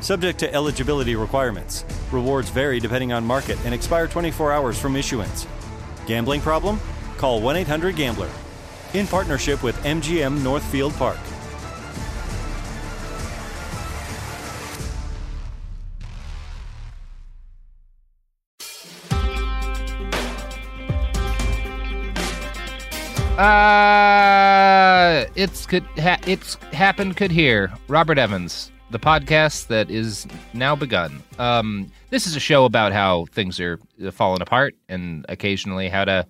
Subject to eligibility requirements. Rewards vary depending on market and expire 24 hours from issuance. Gambling problem? Call 1 800 Gambler. In partnership with MGM Northfield Park. Uh, it's could ha- it's happened could hear Robert Evans, the podcast that is now begun. Um, this is a show about how things are falling apart and occasionally how to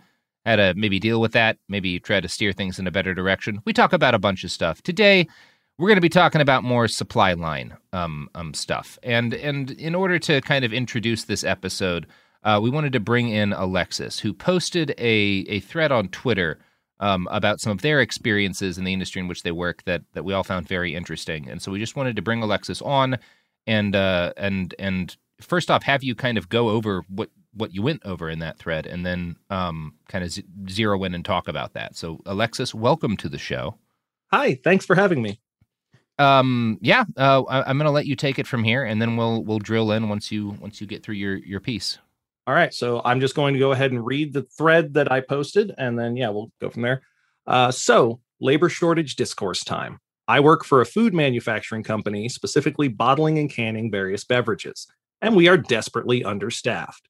how to maybe deal with that, maybe try to steer things in a better direction. We talk about a bunch of stuff today. We're going to be talking about more supply line um, um stuff, and and in order to kind of introduce this episode, uh, we wanted to bring in Alexis, who posted a a thread on Twitter um, about some of their experiences in the industry in which they work that that we all found very interesting. And so we just wanted to bring Alexis on and uh, and and first off, have you kind of go over what what you went over in that thread, and then um, kind of z- zero in and talk about that. So Alexis, welcome to the show. Hi, thanks for having me. Um, yeah, uh, I, I'm going to let you take it from here, and then we'll we'll drill in once you once you get through your your piece. All right, so I'm just going to go ahead and read the thread that I posted, and then yeah, we'll go from there. Uh, so labor shortage discourse time. I work for a food manufacturing company, specifically bottling and canning various beverages, and we are desperately understaffed.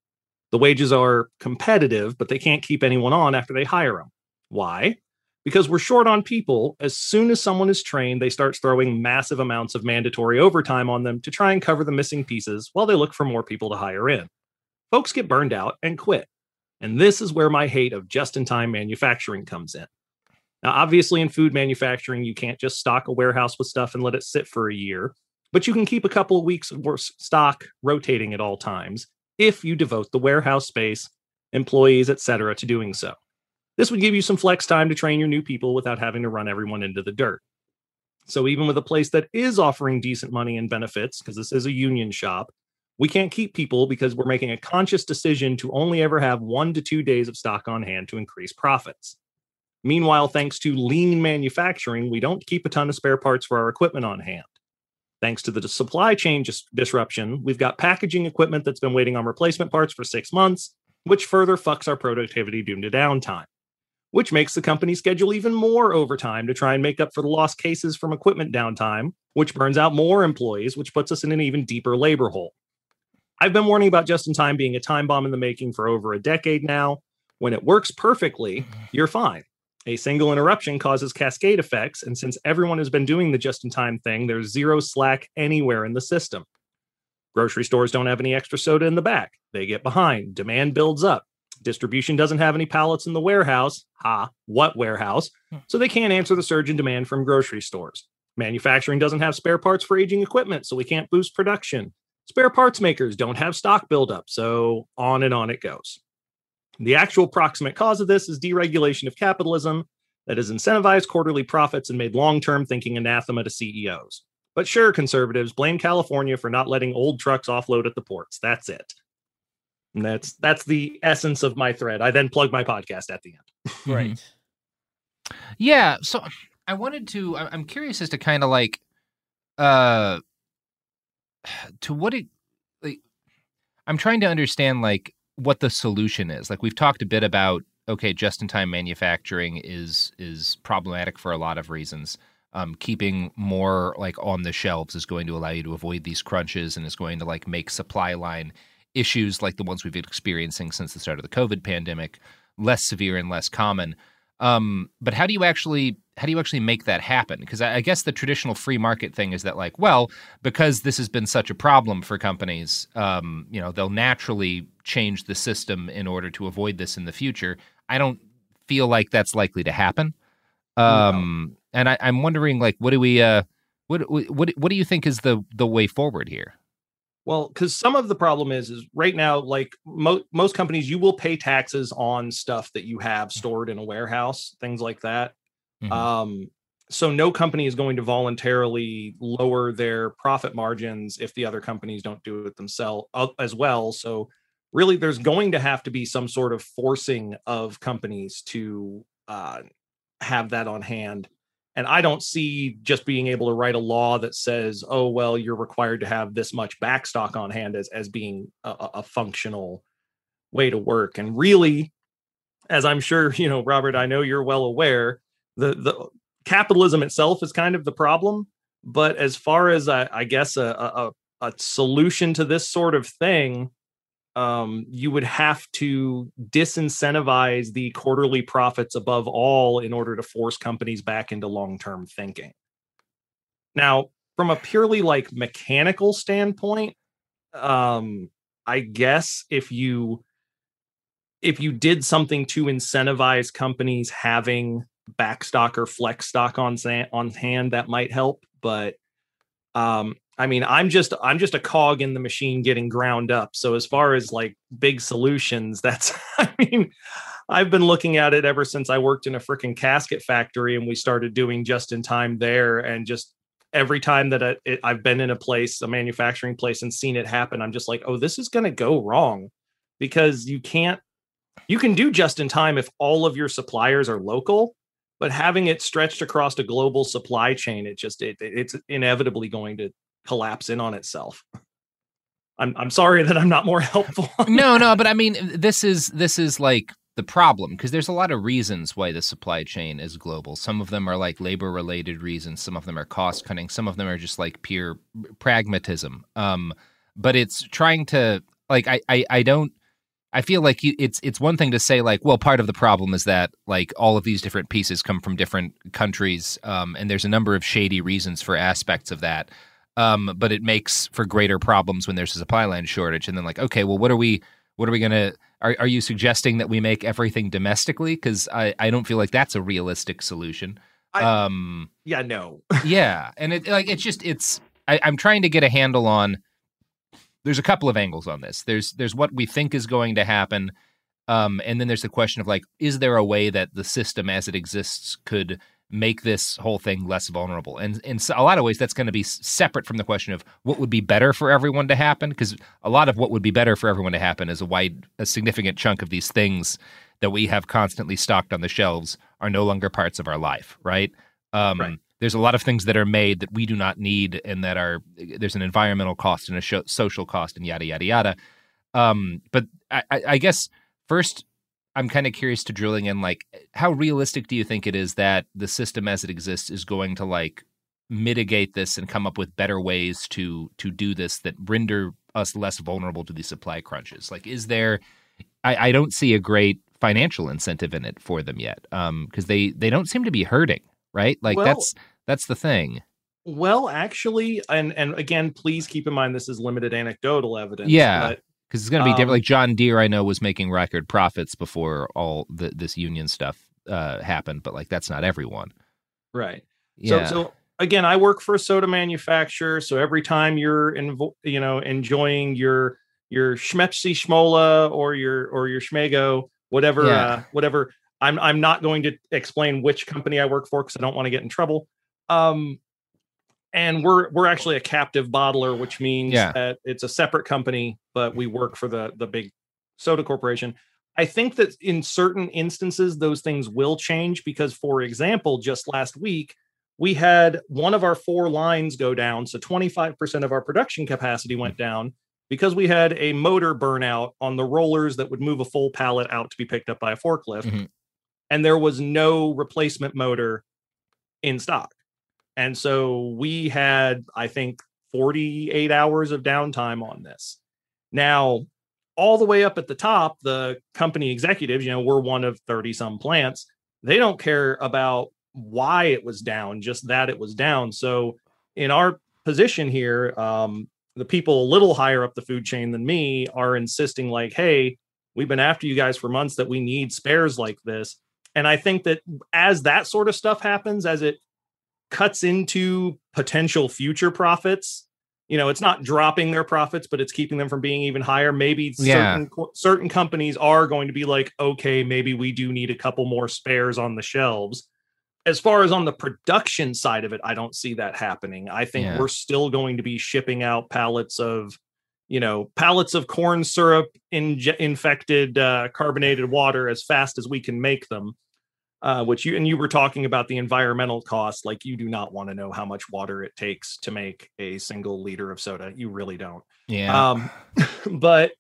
The wages are competitive, but they can't keep anyone on after they hire them. Why? Because we're short on people. As soon as someone is trained, they start throwing massive amounts of mandatory overtime on them to try and cover the missing pieces while they look for more people to hire in folks get burned out and quit. And this is where my hate of just in time manufacturing comes in. Now, obviously, in food manufacturing, you can't just stock a warehouse with stuff and let it sit for a year, but you can keep a couple of weeks of stock rotating at all times if you devote the warehouse space, employees, etc., to doing so. This would give you some flex time to train your new people without having to run everyone into the dirt. So, even with a place that is offering decent money and benefits, because this is a union shop, we can't keep people because we're making a conscious decision to only ever have one to two days of stock on hand to increase profits. Meanwhile, thanks to lean manufacturing, we don't keep a ton of spare parts for our equipment on hand. Thanks to the supply chain dis- disruption, we've got packaging equipment that's been waiting on replacement parts for six months, which further fucks our productivity due to downtime, which makes the company schedule even more overtime to try and make up for the lost cases from equipment downtime, which burns out more employees, which puts us in an even deeper labor hole. I've been warning about just in time being a time bomb in the making for over a decade now. When it works perfectly, mm-hmm. you're fine. A single interruption causes cascade effects, and since everyone has been doing the just in time thing, there's zero slack anywhere in the system. Grocery stores don't have any extra soda in the back. They get behind. Demand builds up. Distribution doesn't have any pallets in the warehouse. Ha, what warehouse? Hmm. So they can't answer the surge in demand from grocery stores. Manufacturing doesn't have spare parts for aging equipment, so we can't boost production. Spare parts makers don't have stock buildup, so on and on it goes. The actual proximate cause of this is deregulation of capitalism that has incentivized quarterly profits and made long term thinking anathema to CEOs. But sure, conservatives blame California for not letting old trucks offload at the ports. That's it. And that's that's the essence of my thread. I then plug my podcast at the end. Right. Yeah, so I wanted to I- I'm curious as to kind of like uh to what it like I'm trying to understand like what the solution is. Like we've talked a bit about okay, just in time manufacturing is is problematic for a lot of reasons. Um, keeping more like on the shelves is going to allow you to avoid these crunches and is going to like make supply line issues like the ones we've been experiencing since the start of the COVID pandemic less severe and less common. Um, but how do you actually how do you actually make that happen? Because I, I guess the traditional free market thing is that like, well, because this has been such a problem for companies, um, you know, they'll naturally change the system in order to avoid this in the future. I don't feel like that's likely to happen. Um, and I, I'm wondering, like, what do we, uh, what, what, what do you think is the the way forward here? Well, because some of the problem is, is right now, like mo- most companies, you will pay taxes on stuff that you have stored in a warehouse, things like that. Mhm. Um, so no company is going to voluntarily lower their profit margins if the other companies don't do it themselves uh, as well. So really, there's going to have to be some sort of forcing of companies to uh, have that on hand. And I don't see just being able to write a law that says, "Oh, well, you're required to have this much backstock on hand" as as being a, a- functional way to work. And really, as I'm sure you know, Robert, I know you're well aware, the the capitalism itself is kind of the problem. But as far as I, I guess a a- a solution to this sort of thing, um, you would have to disincentivize the quarterly profits above all in order to force companies back into long-term thinking. Now, from a purely like mechanical standpoint, um, I guess if you if you did something to incentivize companies having backstock or flex stock on on hand, that might help. But um, I mean, I'm just I'm just a cog in the machine getting ground up. So as far as like big solutions, that's I mean, I've been looking at it ever since I worked in a freaking casket factory and we started doing just in time there, and just every time that I, it, I've been in a place, a manufacturing place, and seen it happen, I'm just like, oh, this is going to go wrong because you can't. You can do just in time if all of your suppliers are local, but having it stretched across a global supply chain, it just it, it's inevitably going to collapse in on itself. I'm I'm sorry that I'm not more helpful. no, no, but I mean, this is this is like the problem because there's a lot of reasons why the supply chain is global. Some of them are like labor related reasons. Some of them are cost cutting. Some of them are just like pure pragmatism. Um, but it's trying to like I I, I don't. I feel like you, it's it's one thing to say like, well, part of the problem is that like all of these different pieces come from different countries, um, and there's a number of shady reasons for aspects of that. Um, but it makes for greater problems when there's a supply line shortage. And then like, okay, well, what are we what are we gonna? Are are you suggesting that we make everything domestically? Because I I don't feel like that's a realistic solution. I- um, yeah, no. yeah, and it like it's just it's I, I'm trying to get a handle on. There's a couple of angles on this. There's there's what we think is going to happen, um, and then there's the question of like, is there a way that the system as it exists could make this whole thing less vulnerable? And in a lot of ways, that's going to be separate from the question of what would be better for everyone to happen, because a lot of what would be better for everyone to happen is a wide, a significant chunk of these things that we have constantly stocked on the shelves are no longer parts of our life, right? Um, Right. There's a lot of things that are made that we do not need, and that are there's an environmental cost and a social cost, and yada yada yada. Um, but I, I, I guess first, I'm kind of curious to drilling in like how realistic do you think it is that the system as it exists is going to like mitigate this and come up with better ways to to do this that render us less vulnerable to these supply crunches? Like, is there? I, I don't see a great financial incentive in it for them yet, um, because they they don't seem to be hurting, right? Like Well- that's that's the thing. Well, actually, and and again, please keep in mind this is limited anecdotal evidence. Yeah. Because it's going to be different. Um, Like John Deere, I know was making record profits before all the, this union stuff uh, happened, but like that's not everyone. right. Yeah. So, so again, I work for a soda manufacturer. So every time you're invo- you know enjoying your your Schmepsi Schmola or your or your Schmego, whatever Yeah. uh, whatever. I'm I'm not going to explain which company I work for because I don't want to get in trouble. Um, and we're we're actually a captive bottler, which means Yeah. that it's a separate company, but we work for the the big soda corporation. I think that in certain instances those things will change because, for example, just last week we had one of our four lines go down, so 25% of our production capacity went down because we had a motor burnout on the rollers that would move a full pallet out to be picked up by a forklift, Mhm. and there was no replacement motor in stock. And so we had, I think, 48 hours of downtime on this. Now, all the way up at the top, the company executives, you know, we're one of 30 some plants. They don't care about why it was down, just that it was down. So, in our position here, um, the people a little higher up the food chain than me are insisting, like, hey, we've been after you guys for months that we need spares like this. And I think that as that sort of stuff happens, as it cuts into potential future profits, you know, it's not dropping their profits, but it's keeping them from being even higher. Maybe Yeah. certain certain companies are going to be like, okay, maybe we do need a couple more spares on the shelves. As far as on the production side of it, I don't see that happening. I think Yeah. we're still going to be shipping out pallets of, you know, pallets of corn syrup inje- infected uh, carbonated water as fast as we can make them uh, which you and you were talking about the environmental cost. Like you do not want to know how much water it takes to make a single liter of soda. You really don't. yeah. Um, but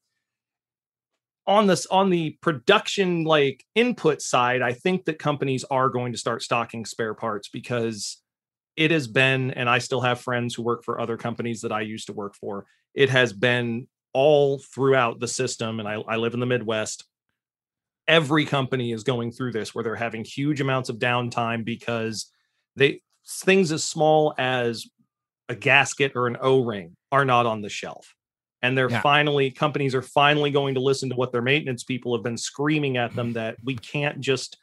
on this on the production like input side, I think that companies are going to start stocking spare parts because it has been, and I still have friends who work for other companies that I used to work for. It has been all throughout the system, and I, I live in the Midwest. Every company is going through this where they're having huge amounts of downtime because they things as small as a gasket or an O-ring are not on the shelf. And they're Yeah. finally companies are finally going to listen to what their maintenance people have been screaming at them mm-hmm. that we can't just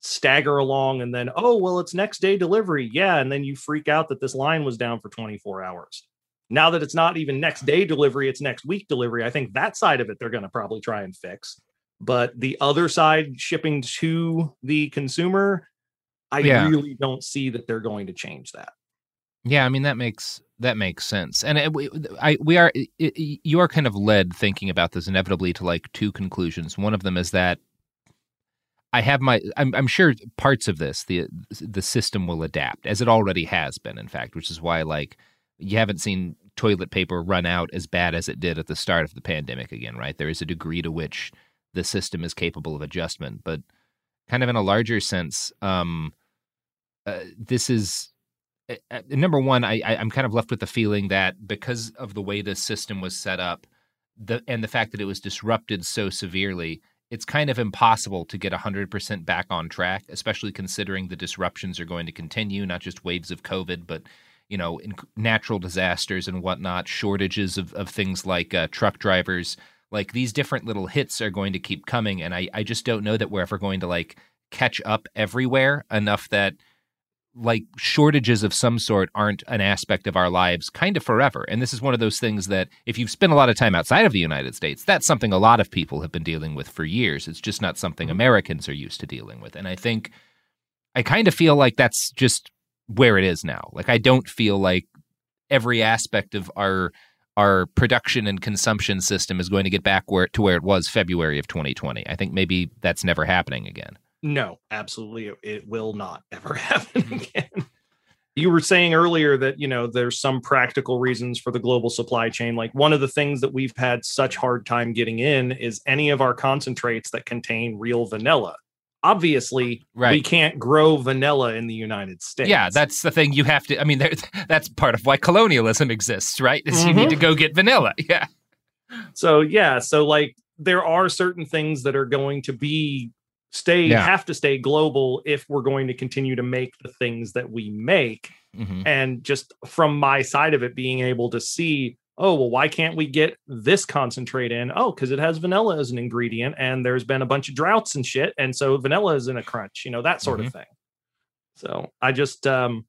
stagger along and then oh well it's next day delivery. Yeah, and then you freak out that this line was down for 24 hours. Now that it's not even next day delivery, it's next week delivery. I think that side of it they're going to probably try and fix. But the other side shipping to the consumer, I Yeah. really don't see that they're going to change that. Yeah, I mean that makes that makes sense, and it, we, I we are i i you are kind of led thinking about this inevitably to like two conclusions. One of them is that I have my I'm, I'm sure parts of this the the system will adapt as it already has been, in fact, which is why like you haven't seen toilet paper run out as bad as it did at the start of the pandemic again, right? There is a degree to which the system is capable of adjustment, but kind of in a larger sense, um, uh, this is uh, number one, I, I I'm kind of left with the feeling that because of the way this system was set up, the and the fact that it was disrupted so severely, it's kind of impossible to get 100% back on track, especially considering the disruptions are going to continue, not just waves of COVID, but you know, natural disasters and whatnot, shortages of, of things like uh, truck drivers. Like these different little hits are going to keep coming, and I, I just don't know that we're ever going to like catch up everywhere enough that like shortages of some sort aren't an aspect of our lives kind of forever. And this is one of those things that if you've spent a lot of time outside of the United States, that's something a lot of people have been dealing with for years. It's just not something mm-hmm. Americans are used to dealing with. And I think I kind of feel like that's just where it is now. Like I don't feel like every aspect of our our production and consumption system is going to get back where to where it was February of 2020. I think maybe that's never happening again. No, absolutely. it- It will not ever happen mm-hmm. again. You were saying earlier that, you know, there's some practical reasons for the global supply chain. Like one of the things that we've had such hard time getting in is any of our concentrates that contain real vanilla. Obviously, right. we can't grow vanilla in the United States. Yeah, that's the thing you have to. I mean, there, that's part of why colonialism exists, right? Is you need to go get vanilla. Yeah, So yeah, so like there are certain things that are going to be stay Yeah. have to stay global if we're going to continue to make the things that we make Mhm. and just from my side of it being able to see oh well why can't we get this concentrate in? Oh because it has vanilla as an ingredient and there's been a bunch of droughts and shit and so vanilla is in a crunch you know that sort of thing. So i just um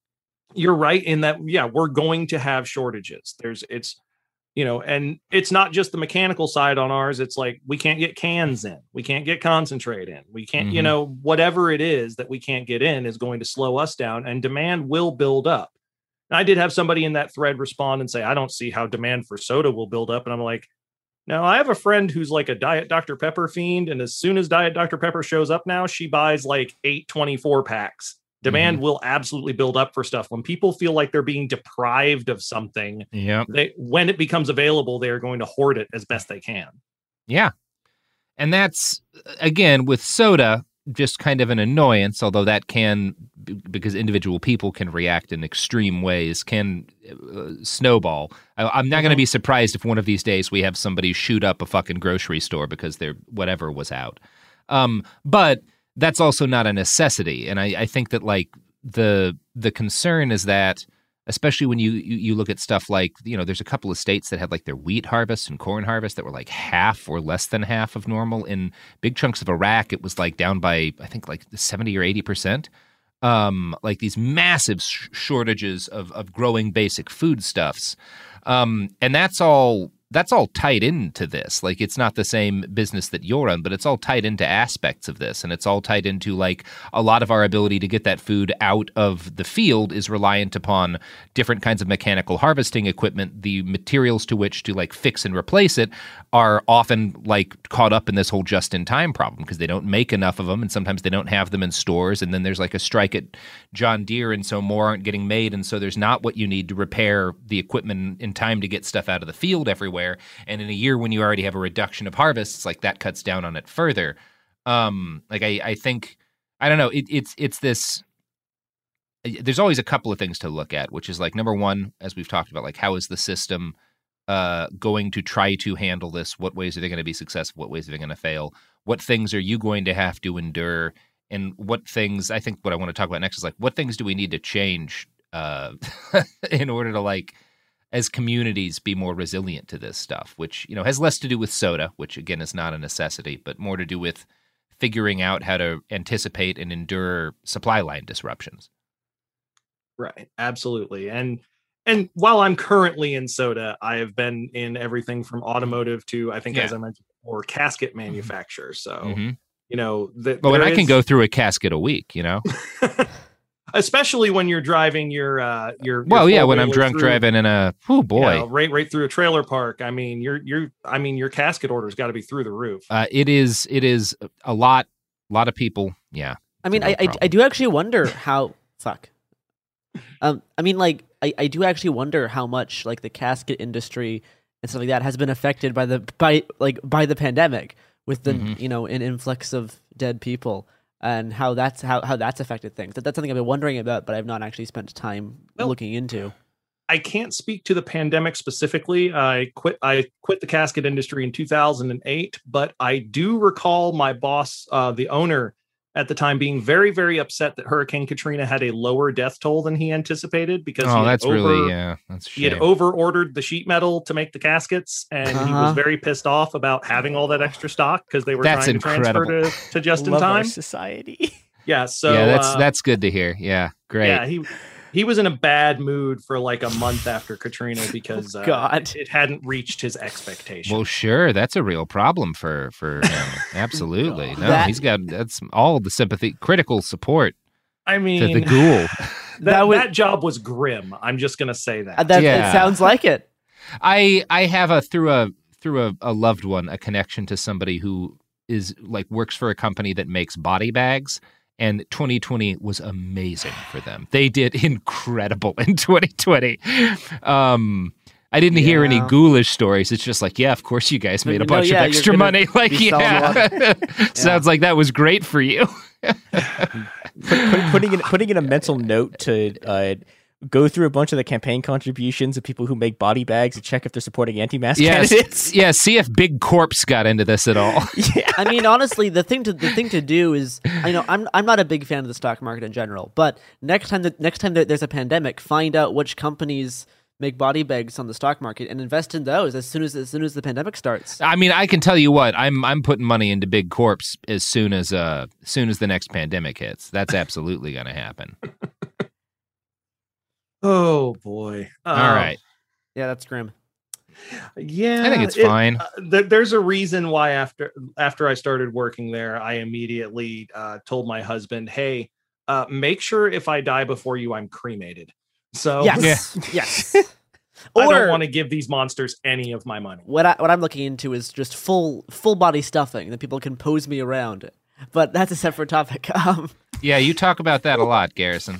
you're right in that yeah we're going to have shortages. There's it's you know and it's not just the mechanical side on ours it's like we can't get cans in we can't get concentrate in we can't you Mhm. know whatever it is that we can't get in is going to slow us down and demand will build up i did have somebody in that thread respond and say i don't see how demand for soda will build up. And i'm like no i have a friend who's like a diet dr pepper fiend and as soon as diet dr pepper shows up now she buys like eight 24 packs. Demand mm-hmm. will absolutely build up for stuff. When people feel like they're being deprived of something Yep. they when it becomes available they are going to hoard it as best they can. Yeah. And that's, uh, again, with soda, just kind of an annoyance, although that can, because individual people can react in extreme ways, can uh, snowball. I, I'm not going to be surprised if one of these days we have somebody shoot up a fucking grocery store because their whatever was out. Um, but that's also not a necessity. And I, I think that, like, the the concern is that especially when you, you you look at stuff like you know there's a couple of states that had like their wheat harvest and corn harvest that were like half or less than half of normal. In big chunks of iraq it was like down by i think like 70 or 80 percent. Um like these massive sh- shortages of of growing basic foodstuffs um and that's all that's all tied into this. Like it's not the same business that you're on, but it's all tied into aspects of this. And it's all tied into like a lot of our ability to get that food out of the field is reliant upon different kinds of mechanical harvesting equipment. The materials to which to like fix and replace it are often like caught up in this whole just in time problem because they don't make enough of them and sometimes they don't have them in stores. And then there's like a strike at John Deere and so more aren't getting made. And so there's not what you need to repair the equipment in time to get stuff out of the field everywhere. And in a year when you already have a reduction of harvests, like that cuts down on it further. Um, like I, I think I don't know. It, it's it's this. There's always a couple of things to look at, which is like number one, as we've talked about, like how is the system uh, going to try to handle this? What ways are they going to be successful? What ways are they going to fail? What things are you going to have to endure? And what things? I think what I want to talk about next is like what things do we need to change uh, in order to like as communities be more resilient to this stuff, which you know has less to do with soda, which again is not a necessity, but more to do with figuring out how to anticipate and endure supply line disruptions. Right. Absolutely. And and while I'm currently in soda, I have been in everything from automotive to I think as I mentioned or casket manufacturer. So Mhm. you know Well, and there I can go through a casket a week, you know. especially when you're driving your uh your, your well, yeah, when I'm drunk through, driving in a oh you boy, know, right right through a trailer park. I mean, your your I mean your casket order's got to be through the roof. uh, it is it is a lot, a lot of people. Yeah, I mean, no I, I I do actually wonder how fuck. Um, I mean, like, I, I do actually wonder how much like the casket industry and stuff like that has been affected by the by like by the pandemic with the Mhm. you know an influx of dead people and how that's how, how that's affected things. That, that's something I've been wondering about, but I've not actually spent time Well, looking into. I can't speak to the pandemic specifically. I quit I quit the casket industry in 2008, but I do recall my boss, uh, the owner at the time, being very very upset that Hurricane Katrina had a lower death toll than he anticipated because he oh, had that's over, really yeah, that's a he had over ordered the sheet metal to make the caskets, and he Uh-huh. was very pissed off about having all that extra stock because they were That's trying to transfer incredible. to, to just in time. society. Yeah, so yeah, that's uh, that's good to hear. Yeah, great. yeah, he he was in a bad mood for like a month after Katrina because uh, God. it hadn't reached his expectation. Well, sure, that's a real problem for for him. Absolutely, no, That- he's got that's all the sympathy, critical support I to mean, the ghoul. that, That would- that job was grim. I'm just gonna say that. Uh, that Yeah. it sounds like it. I I have a through a through a, a loved one a connection to somebody who is like works for a company that makes body bags. And 2020 was amazing for them. They did incredible in 2020. Um, I didn't hear any ghoulish stories. It's just like, yeah, of course you guys made a no, bunch yeah, of extra money. Like, a yeah, sounds like that was great for you. Put, put, putting in putting in a mental note to uh, go through a bunch of the campaign contributions of people who make body bags and check if they're supporting anti-mask Yeah, candidates. yeah. See if Big Corpse got into this at all. yeah. I mean, honestly, the thing to the thing to do is, I know I'm I'm not a big fan of the stock market in general, but next time that next time there's a pandemic, find out which companies make body bags on the stock market and invest in those as soon as as soon as the pandemic starts. I mean, I can tell you what I'm I'm putting money into Big Corpse as soon as uh as soon as the next pandemic hits. That's absolutely going to happen. Oh boy. All Um, right. Yeah, that's grim. Yeah, I think it's it- fine. uh, th- there's a reason why after after I started working there, I immediately uh, told my husband, "Hey, uh, make sure if I die before you, I'm cremated." So Yes, yes. I Or- don't want to give these monsters any of my money. What I what I'm looking into is just full full body stuffing that people can pose me around. But that's a separate topic. Um, Yeah, you talk about that a lot, Garrison.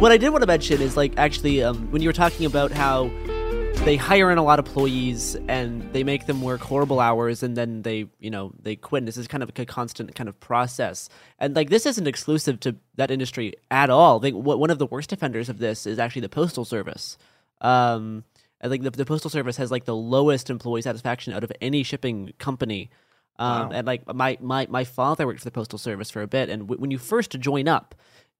What I did want to mention is like actually um, when you were talking about how they hire in a lot of employees and they make them work horrible hours and then they you know they quit. And this is kind of a constant kind of process. And like this isn't exclusive to that industry at all. I think one of the worst offenders of this is actually the postal service. Um, I think the, the postal service has like the lowest employee satisfaction out of any shipping company. Um, Wow. And like my, my my father worked for the postal service for a bit, and w- when you first join up,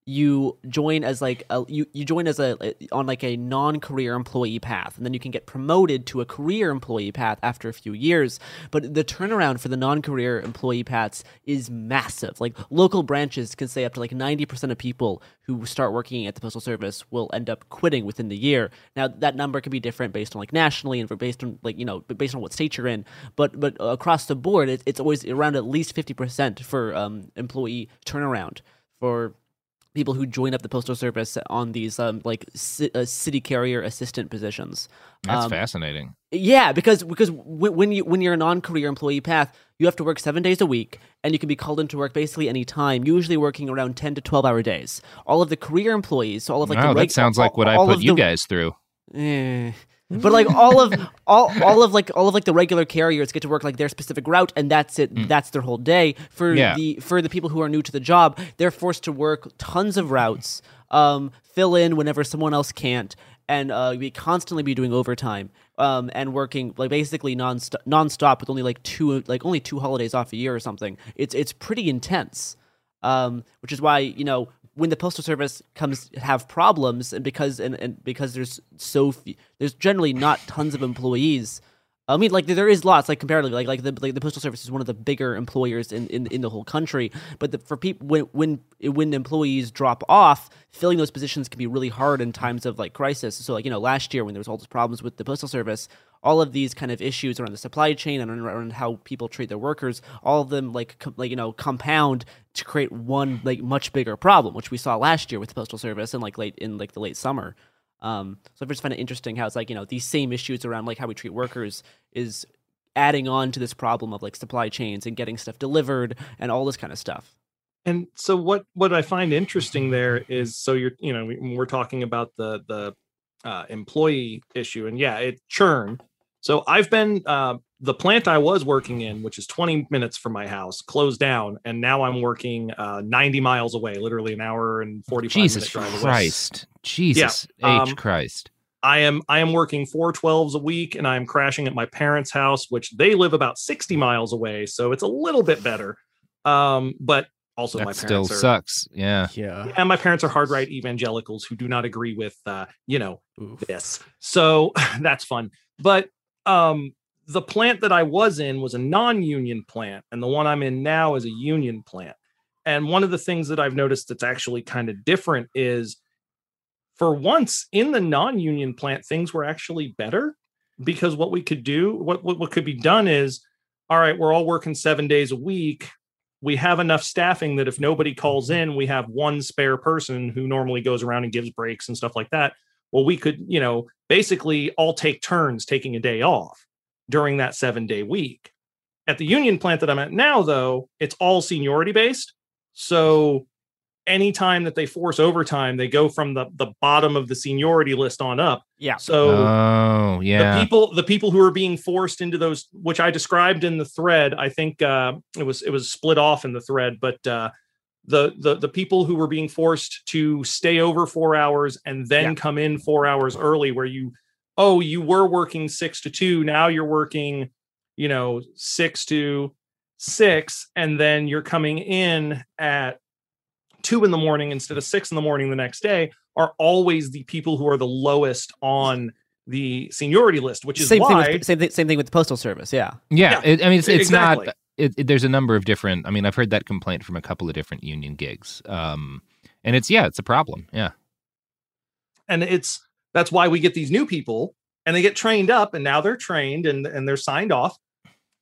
you join as like a, you you join as a on like a non-career employee path and then you can get promoted to a career employee path after a few years. But the turnaround for the non-career employee paths is massive. Like local branches can say up to like 90% of people who start working at the postal service will end up quitting within the year. Now that number can be different based on like nationally and based on like you know based on what state you're in. But but across the board it, it's always around at least 50% for um, employee turnaround for people who join up the postal service on these um, like ci- uh, city carrier assistant positions. That's Um, fascinating. Yeah, because because w- when you when you're a non-career employee path, you have to work seven days a week, and you can be called into work basically any time. Usually working around ten to twelve hour days. All of the career employees, so all of like wow, the that reg- sounds like what I put you the- guys through. Eh, But like all of all all of like all of like the regular carriers get to work like their specific route and that's it. That's their whole day. For Yeah. the for the people who are new to the job, they're forced to work tons of routes, um, fill in whenever someone else can't, and uh, be constantly be doing overtime. Um, and working like basically non nonstop with only like two like only two holidays off a year or something. It's it's pretty intense um, which is why you know when the postal service comes have problems and because and, and because there's so few, there's generally not tons of employees I mean, like there is lots, like comparatively, like like the like the postal service is one of the bigger employers in, in, in the whole country. But the, for people when when when employees drop off, filling those positions can be really hard in times of like crisis. So like you know last year when there was all those problems with the postal service, all of these kind of issues around the supply chain and around how people treat their workers, all of them like com- like you know compound to create one like much bigger problem, which we saw last year with the postal service and like late in like the late summer. Um, so I just find it interesting how it's like you know these same issues around like how we treat workers is adding on to this problem of like supply chains and getting stuff delivered and all this kind of stuff. And so what what I find interesting there is so you're you know we, we're talking about the the uh, employee issue and yeah it churn. So I've been uh, the plant I was working in, which is 20 minutes from my house, closed down, and now I'm working uh, 90 miles away, literally an hour and 45 Jesus minute drive away. Christ. Jesus Yeah, H um, Christ. I am I am working four twelves a week, and I am crashing at my parents' house, which they live about 60 miles away, so it's a little bit better. Um, but also my That still are sucks. Yeah. Yeah. and my parents are hard right evangelicals who do not agree with uh you know this so that's fun but um the plant that i was in was a non-union plant and the one i'm in now is a union plant and one of the things that i've noticed that's actually kind of different is for once in the non-union plant things were actually better because what we could do what, what what could be done is all right we're all working seven days a week we have enough staffing that if nobody calls in, we have one spare person who normally goes around and gives breaks and stuff like that. Well, we could, you know, basically all take turns taking a day off during that seven day week. At the union plant that I'm at now, though, it's all seniority based. So anytime that they force overtime, they go from the, the bottom of the seniority list on up. Yeah. So Oh, yeah. the people the people who are being forced into those which i described in the thread i think uh it was it was split off in the thread but uh the the the people who were being forced to stay over four hours and then Yeah. come in four hours early where you oh you were working six to two now you're working you know six to six and then you're coming in at two in the morning instead of six in the morning the next day are always the people who are the lowest on the seniority list, which is same why thing with same thing, same thing with the postal service. Yeah. Yeah, Yeah, it, I mean, it's, it's exactly. not. It, it- there's a number of different. I mean, I've heard that complaint from a couple of different union gigs, um, and it's yeah, it's a problem. Yeah, and it's that's why we get these new people and they get trained up and now they're trained and and they're signed off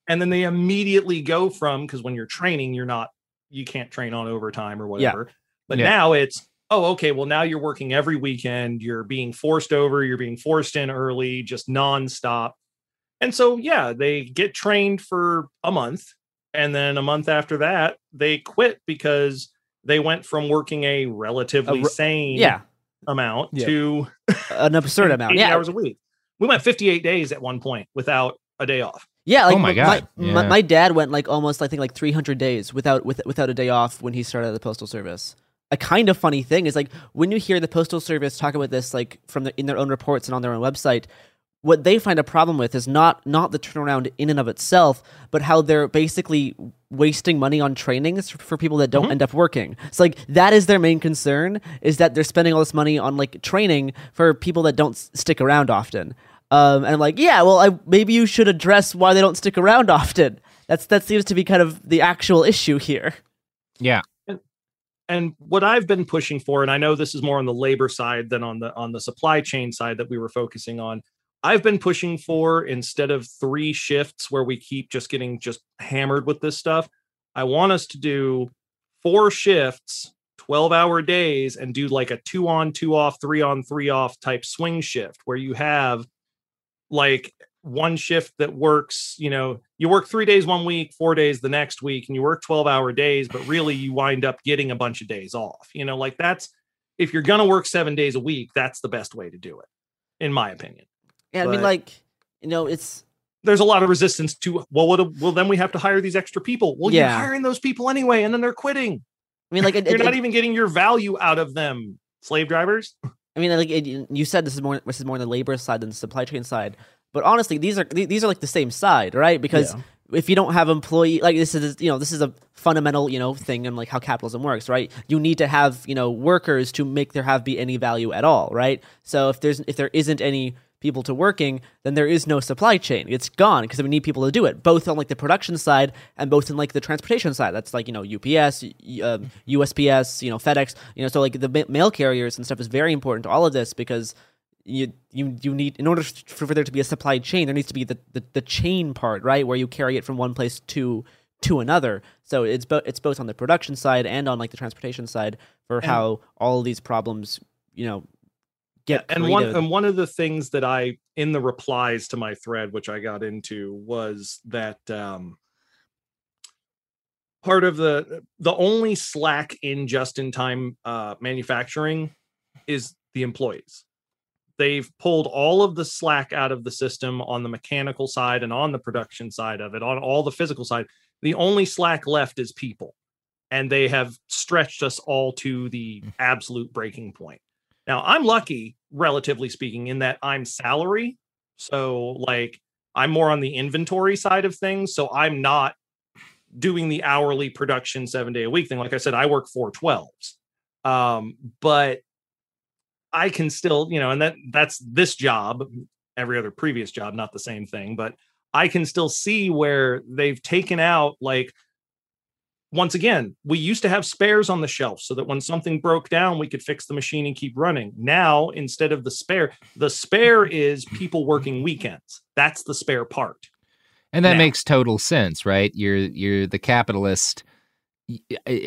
and then they immediately go from because when you're training you're not you can't train on overtime or whatever but Yeah. now it's oh okay well now you're working every weekend you're being forced over you're being forced in early just nonstop and so yeah they get trained for a month and then a month after that they quit because they went from working a relatively re- sane Yeah. amount Yeah. to An absurd amount. 80 Yeah. hours a week. We went 58 days at one point without a day off. Yeah, like Oh my m- God, My, yeah. my, my dad went like almost I think like 300 days without with, without a day off when he started at the postal service. A kind of funny thing is like when you hear the postal service talk about this like from the, in their own reports and on their own website, what they find a problem with is not not the turnaround in and of itself, but how they're basically wasting money on trainings for, for people that don't end up working. So like that is their main concern is that they're spending all this money on like training for people that don't s- stick around often. Um, and like, yeah, well, I, maybe you should address why they don't stick around often. That's that seems to be kind of the actual issue here. yeah, And what I've been pushing for, and I know this is more on the labor side than on the on the supply chain side that we were focusing on. I've been pushing for instead of three shifts where we keep just getting just hammered with this stuff. I want us to do four shifts, 12 hour days, and do like a two on, two off, three on, three off type swing shift where you have like one shift that works, you know, you work three days one week, four days the next week, and you work 12 hour days, but really you wind up getting a bunch of days off. You know, like that's if you're going to work seven days a week, that's the best way to do it, in my opinion. Yeah, I mean, like you know, it's there's a lot of resistance to well, what, well, then we have to hire these extra people. Well, Yeah. you're hiring those people anyway, and then they're quitting. I mean, like it, you're it- not it- even getting your value out of them, slave drivers. I mean, like it, you said, this is more this is more on the labor side than the supply chain side. But honestly, these are these are like the same side, right? Because Yeah. if you don't have employee, like this is you know this is a fundamental you know thing in like how capitalism works, right? You need to have you know workers to make there have be any value at all, right? So if there's if there isn't any people to working, then there is no supply chain. It's gone because we need people to do it, both on like the production side and both in like the transportation side. That's like you know UPS, um, USPS, you know FedEx, you know. So like the mail carriers and stuff is very important to all of this because you you you need in order for there to be a supply chain, there needs to be the, the, the chain part, right, where you carry it from one place to to another. So it's both it's both on the production side and on like the transportation side for And- how all these problems, you know, get and one created. and one of the things that I in the replies to my thread, which I got into, was that um, part of the the only slack in just in time uh, manufacturing is the employees. They've pulled all of the slack out of the system on the mechanical side and on the production side of it, on all the physical side. The only slack left is people, and they have stretched us all to the absolute breaking point. Now, I'm lucky, relatively speaking, in that I'm salary. So, like, I'm more on the inventory side of things. So, I'm not doing the hourly production seven day a week thing. Like I said, I work four 12s. Um, but I can still, you know, and that that's this job, every other previous job, not the same thing, but I can still see where they've taken out like once again, we used to have spares on the shelf so that when something broke down, we could fix the machine and keep running. Now, instead of the spare, the spare is people working weekends. That's the spare part. And that Now- makes total sense, right? You're you're the capitalist.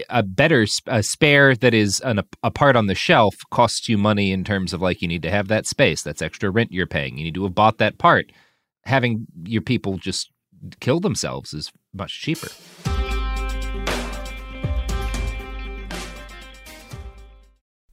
A better a spare that is an, a part on the shelf costs you money in terms of like you need to have that space. That's extra rent you're paying. You need to have bought that part. Having your people just kill themselves is much cheaper.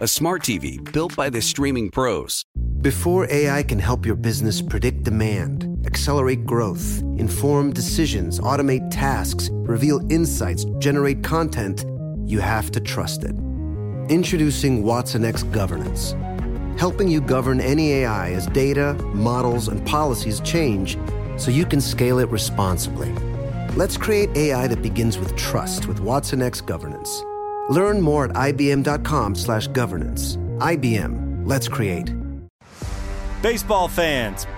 a smart TV built by the streaming pros. Before AI can help your business predict demand, accelerate growth, inform decisions, automate tasks, reveal insights, generate content, you have to trust it. Introducing Watson X Governance, helping you govern any AI as data, models, and policies change so you can scale it responsibly. Let's create AI that begins with trust with Watson X Governance. Learn more at ibm.com/governance. IBM. Let's create. Baseball fans,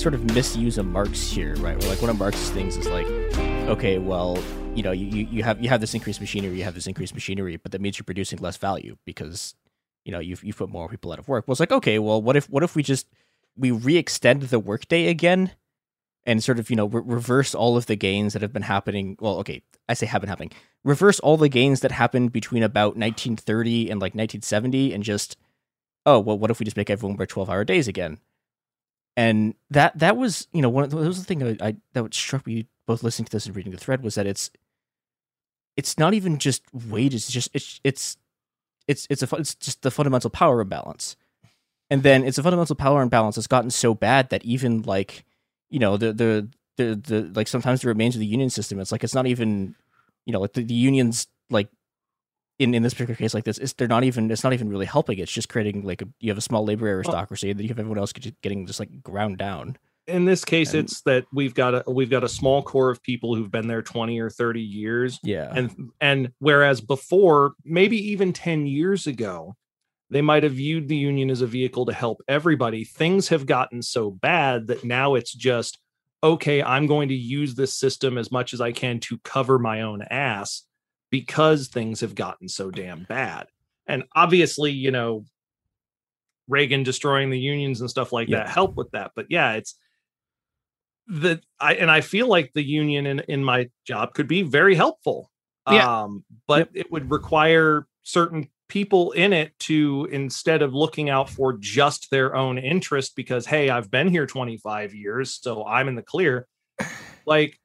Sort of misuse a Marx here, right? Where like one of Marx's things is like, okay, well, you know, you, you you have you have this increased machinery, you have this increased machinery, but that means you're producing less value because you know you've you've put more people out of work. Well, it's like, okay, well, what if what if we just we re-extend the workday again and sort of you know re- reverse all of the gains that have been happening well okay i say have been happening reverse all the gains that happened between about 1930 and like 1970 and just oh well what if we just make everyone work 12 hour days again and that that was you know one of the, that was the thing that I that struck me both listening to this and reading the thread was that it's it's not even just wage it's just it's it's it's it's a it's just the fundamental power imbalance. And then it's a fundamental power imbalance that's gotten so bad that even like you know the the the, the like sometimes the remains of the union system it's like it's not even you know like the, the unions like in in this particular case like this it's, they're not even it's not even really helping. It's just creating like a, you have a small labor aristocracy and then you have everyone else getting just like ground down. In this case And- it's that we've got a we've got a small core of people who've been there 20 or 30 years. Yeah. And and whereas before maybe even 10 years ago they might have viewed the union as a vehicle to help everybody things have gotten so bad that now it's just okay i'm going to use this system as much as i can to cover my own ass because things have gotten so damn bad and obviously you know reagan destroying the unions and stuff like Yeah. that help with that but yeah it's the I and I feel like the union in in my job could be very helpful. Yeah. Um, but it would require certain people in it to instead of looking out for just their own interest because hey, I've been here 25 years, so I'm in the clear. Like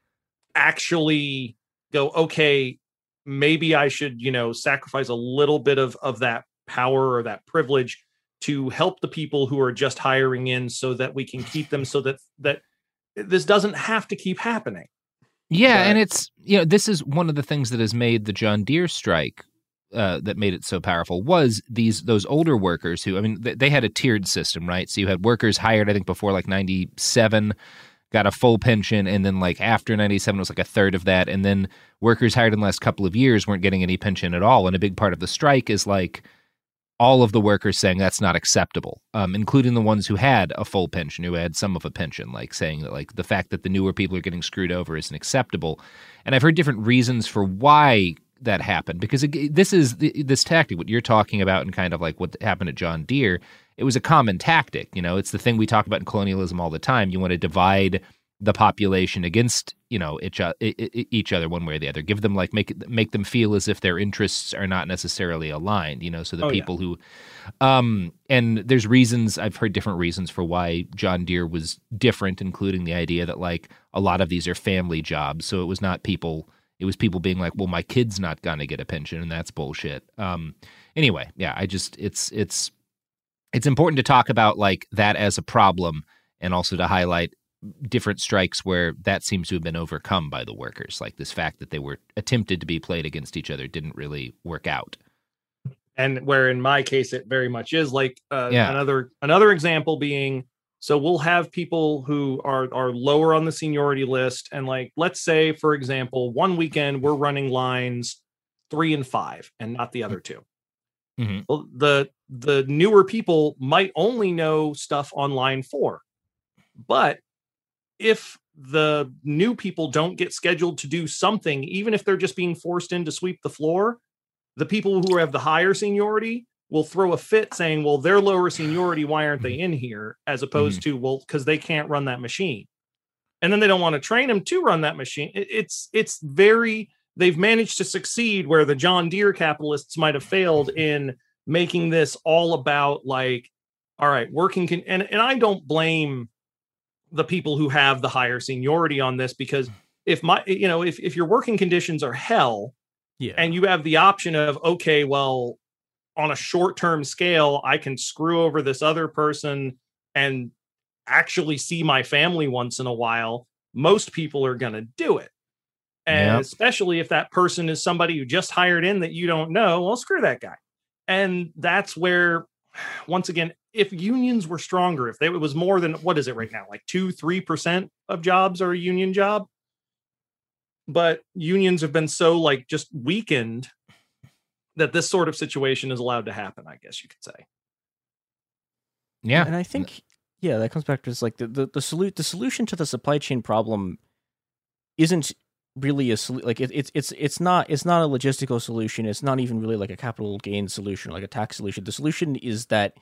actually go, okay, maybe I should, you know, sacrifice a little bit of of that power or that privilege to help the people who are just hiring in so that we can keep them so that that this doesn't have to keep happening. Yeah, and it's you know this is one of the things that has made the John Deere strike uh, that made it so powerful was these those older workers who I mean they, they had a tiered system, right? So you had workers hired I think before like ninety seven got a full pension, and then like after ninety seven was like a third of that, and then workers hired in the last couple of years weren't getting any pension at all. And a big part of the strike is like all of the workers saying that's not acceptable, um, including the ones who had a full pension, who had some of a pension, like saying that like the fact that the newer people are getting screwed over isn't acceptable. And I've heard different reasons for why that happened because it, this is this tactic what you're talking about and kind of like what happened at John Deere. It was a common tactic, you know. It's the thing we talk about in colonialism all the time. You want to divide the population against you know each, each other one way or the other give them like make make them feel as if their interests are not necessarily aligned you know so the Oh, yeah. people who um and there's reasons i've heard different reasons for why john deere was different including the idea that like a lot of these are family jobs so it was not people it was people being like well my kid's not going to get a pension and that's bullshit um anyway yeah i just it's it's it's important to talk about like that as a problem and also to highlight different strikes where that seems to have been overcome by the workers like this fact that they were attempted to be played against each other didn't really work out and where in my case it very much is like uh, Yeah. another another example being so we'll have people who are are lower on the seniority list and like let's say for example one weekend we're running lines 3 and 5 and not the other two Mhm. well, the the newer people might only know stuff on line 4 but if the new people don't get scheduled to do something even if they're just being forced in to sweep the floor the people who have the higher seniority will throw a fit saying, well, they're lower seniority. Why aren't they mm-hmm. in here? As opposed mm-hmm. to, well, because they can't run that machine. And then they don't want to train them to run that machine. It's it's very they've managed to succeed where the John Deere capitalists might have failed in making this all about like, all right, working can and, and I don't blame the people who have the higher seniority on this because mm. if my eh, you know if, if your working conditions are hell yeah. and you have the option of okay well on a short term scale i can screw over this other person and actually see my family once in a while most people are going to do it. And Yep. especially if that person is somebody who just hired in that you don't know well screw that guy and that's where once again if unions were stronger if they, it was more than what is it right now? Like 2 3% of jobs are a union job? But unions have been so like just weakened that this sort of situation is allowed to happen i guess you could say. Yeah. And i think Yeah, that comes back to it's like the the the, solu- the solution to the supply chain problem isn't really a like it, it's it's it's not it's not a logistical solution. It's not even really like a capital gain solution, like a tax solution. The solution is that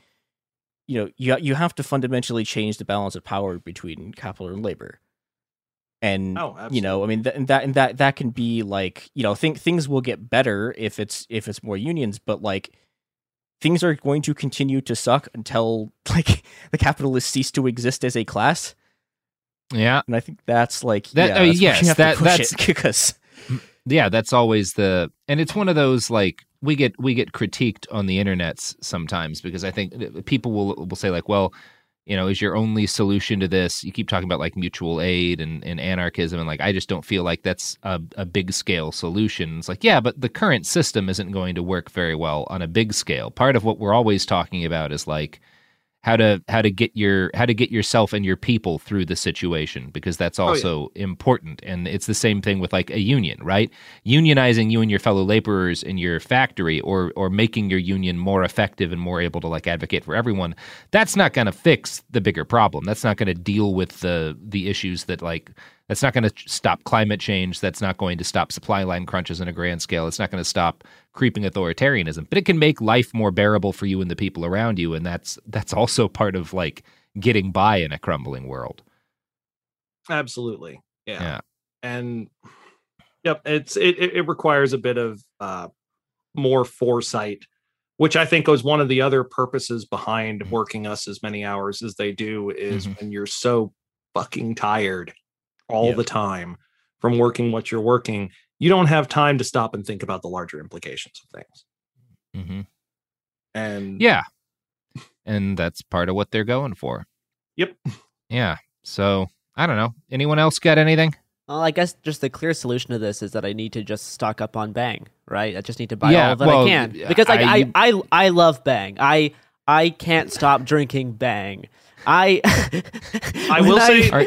you know you you have to fundamentally change the balance of power between capital and labor. And Oh, you know, I mean, th- and that and that that can be like you know, think things will get better if it's if it's more unions, but like things are going to continue to suck until like the capitalists cease to exist as a class. Yeah, and I think that's like That, yeah, mean, that's yes, that that's because mm, yeah, that's always the and it's one of those like we get we get critiqued on the internets sometimes because I think people will will say like, well, you know, is your only solution to this? You keep talking about like mutual aid and, and anarchism, and like I just don't feel like that's a, a big scale solution. It's like, yeah, but the current system isn't going to work very well on a big scale. Part of what we're always talking about is like how to how to get your how to get yourself and your people through the situation because that's Oh, yeah. also important. And it's the same thing with like a union right? Unionizing you and your fellow laborers in your factory or or making your union more effective and more able to like advocate for everyone that's not going to fix the bigger problem. That's not going to deal with the the issues that like that's not going to stop climate change that's not going to stop supply line crunches on a grand scale it's not going to stop creeping authoritarianism but it can make life more bearable for you and the people around you and that's that's also part of like getting by in a crumbling world Absolutely. Yeah. Yeah. And yep, it's it it requires a bit of uh more foresight, which I think was one of the other purposes behind working us as many hours as they do is Mhm. when you're so fucking tired all Yeah. the time from working what you're working, you don't have time to stop and think about the larger implications of things. mm-hmm. And yeah and that's part of what they're going for Yep. yeah so i don't know anyone else got anything Well, I guess just the clear solution to this is that I need to just stock up on Bang, right? I just need to buy Yeah, all that well, I can because like I- I, I, I love Bang. I I can't stop drinking Bang. I I will when say- are,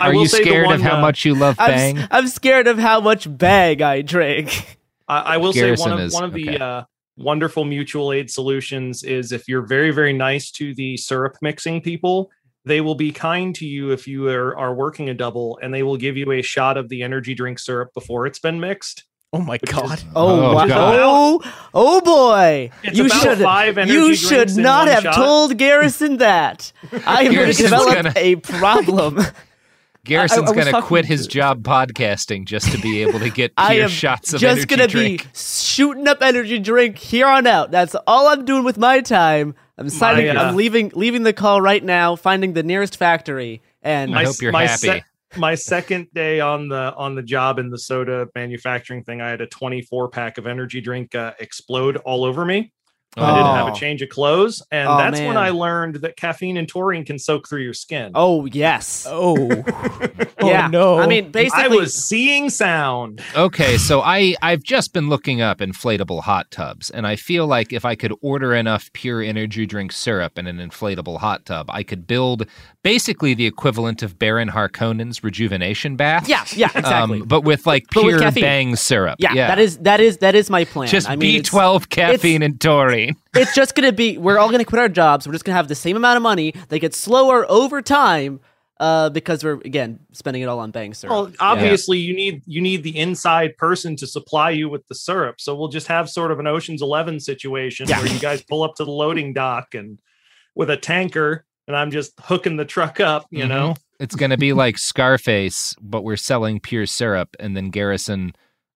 I are will you say scared one, of how uh, much you love I'm, bang s- I'm scared of how much Bang I drink. I, I will Garrison say one of is- one of the okay. uh, wonderful mutual aid solutions is if you're very very nice to the syrup mixing people, they will be kind to you if you are, are working a double, and they will give you a shot of the energy drink syrup before it's been mixed. Oh my god, Oh, Oh, wow. God. oh, oh boy! It's you about should, five you should not have shot. told Garrison that. I am going to Garrison's develop gonna- a problem. garrison's gonna quit his job podcasting just to be able to get I pure am shots of just energy gonna drink be shooting up energy drink here on out. That's all I'm doing with my time. I'm signing. uh, I'm leaving leaving the call right now. Finding the nearest factory and I hope you're my happy. sec- my second day on the on the job in the soda manufacturing thing, I had a 24 pack of energy drink uh, explode all over me. I didn't have Oh. a change of clothes, and Oh, that's when. I learned that caffeine and taurine can soak through your skin. oh yes, oh, oh yeah. no, I mean, basically, I was seeing sound. Okay, so I I've just been looking up inflatable hot tubs, and I feel like if I could order enough pure energy drink syrup in an inflatable hot tub, I could build basically the equivalent of Baron Harkonnen's rejuvenation bath. yeah, yeah, exactly. um, but with like But with pure caffeine. bang syrup. yeah, yeah, that is that is that is my plan. just I mean, B twelve caffeine and taurine. it's just gonna be we're all gonna quit our jobs we're just gonna have the same amount of money they get slower over time uh because we're again spending it all on bang syrup Well, obviously you need you need the inside person to supply you with the syrup. So we'll just have sort of an Ocean's Eleven situation Yeah. where you guys pull up to the loading dock and with a tanker, and I'm just hooking the truck up. You Mhm. know, It's going to be like Scarface, but we're selling pure syrup, and then Garrison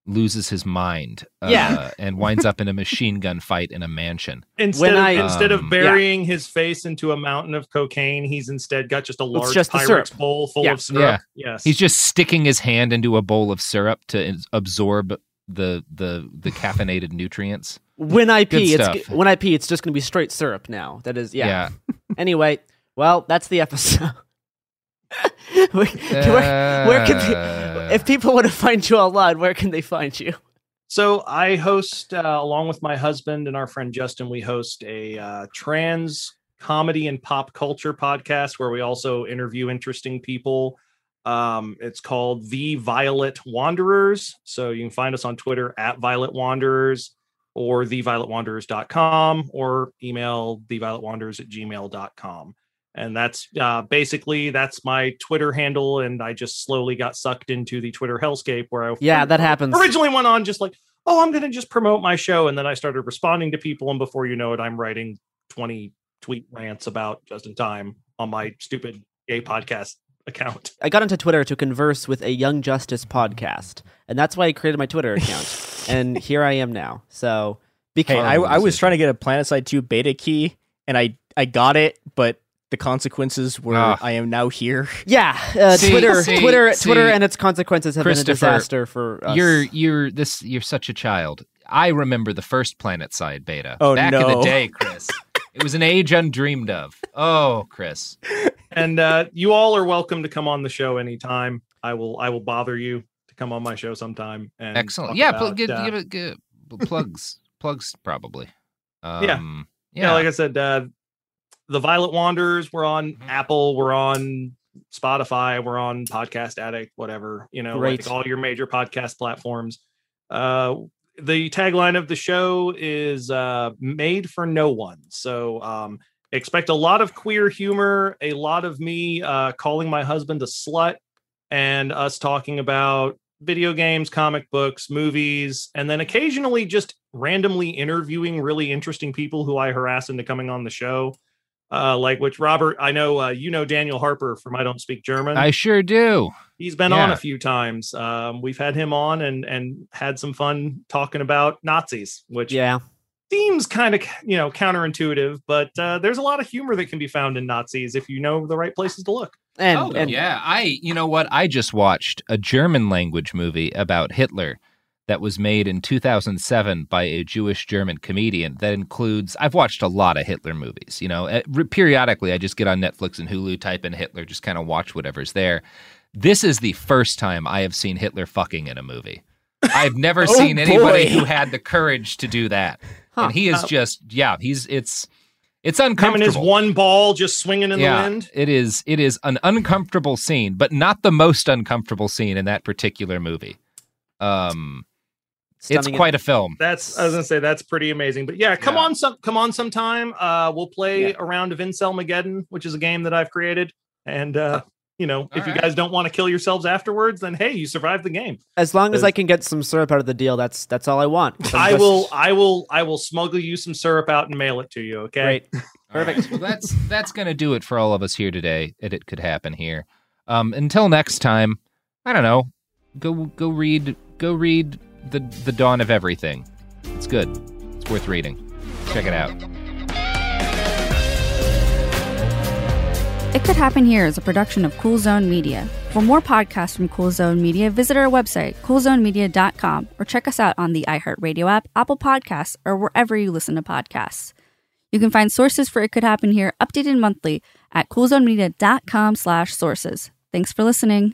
loses his mind, uh, Yeah. and winds up in a machine gun fight in a mansion. instead When of I- instead Um, of burying his face into a mountain of cocaine, he's instead got just a large just Pyrex syrup. bowl full Yeah. of syrup. Yeah. Yes, He's just sticking his hand into a bowl of syrup to absorb the the the caffeinated nutrients. when i Good pee it's stuff. when i pee it's just gonna be straight syrup now that is yeah, Yeah. anyway well that's the episode where, where, where can they, if people want to find you online where can they find you So I host, uh, along with my husband and our friend Justin, we host a uh, trans comedy and pop culture podcast where we also interview interesting people. Um, it's called The Violet Wanderers. So you can find us on Twitter at Violet Wanderers or thevioletwanderers.com or email thevioletwanderers at gmail.com. and that's uh, basically that's my Twitter handle. And I just slowly got sucked into the Twitter hellscape where I Yeah, that happens. originally went on just like, oh, I'm going to just promote my show, and then I started responding to people, and before you know it, I'm writing 20 tweet rants about just in time on my stupid gay podcast account. I got into Twitter to converse with a Young Justice podcast, and that's why I created my Twitter account. and here I am now. So, because Hey, I, I was trying to get a PlanetSide 2 beta key, and I, I got it, but the consequences were Ah. I am now here. yeah, uh, See- Twitter, see- Twitter, see, Twitter, and its consequences have been a disaster for us. You're you're this you're such a child. I remember the first PlanetSide beta Oh, back in the day, Chris. it was an age undreamed of. Oh, Chris. and uh, you all are welcome to come on the show anytime. I will I will bother you to come on my show sometime. And Excellent. Yeah, about, pl- give, uh, give it give, plugs plugs probably. Um, Yeah. yeah. like I said, uh, the Violet Wanderers. We're on Mm-hmm. Apple. We're on Spotify. We're on Podcast Addict. Whatever you know, Great. like all your major podcast platforms. Uh, the tagline of the show is uh, "Made for No One." So um, expect a lot of queer humor, a lot of me uh, calling my husband a slut, and us talking about video games, comic books, movies, and then occasionally just randomly interviewing really interesting people who I harass into coming on the show. Uh, like which Robert, I know uh, you know Daniel Harper from I Don't Speak German. I sure do. He's been on a few times. Um, we've had him on and and had some fun talking about Nazis, which yeah, seems kind of you know counterintuitive, but uh, there's a lot of humor that can be found in Nazis if you know the right places to look. and, oh, and yeah, I you know what? I just watched a German language movie about Hitler that was made in 2007 by a Jewish German comedian that includes I've watched a lot of Hitler movies, you know. eh, Periodically I just get on Netflix and Hulu type in Hitler just kind of watch whatever's there. This is the first time I have seen Hitler fucking in a movie. I've never Oh, seen anybody boy. who had the courage to do that. And he is Uh, just yeah, he's it's it's Him and uncomfortable. his one ball just swinging in yeah, the wind. It is it is an uncomfortable scene, but not the most uncomfortable scene in that particular movie. Um it's quite a film. That's I was gonna say that's pretty amazing. But yeah, come Yeah. on some come on sometime. Uh we'll play Yeah. a round of Incel Mageddon, which is a game that I've created. And uh, you know, if you guys don't want to kill yourselves afterwards, then hey, you survived the game. as long as I can get some syrup out of the deal, that's that's all I want. I'm I just- will I will I will smuggle you some syrup out and mail it to you, okay? Great. All right, well, that's that's going to do it for all of us here today. It, it could happen here. Um, until next time, I don't know. Go go read go read the the Dawn of Everything. It's good. It's worth reading. Check it out. It Could Happen Here is a production of Cool Zone Media. For more podcasts from Cool Zone Media, visit our website, coolzonemedia.com, or check us out on the iHeartRadio app, Apple Podcasts, or wherever you listen to podcasts. You can find sources for It Could Happen Here updated monthly at coolzonemedia.com slash sources. Thanks for listening.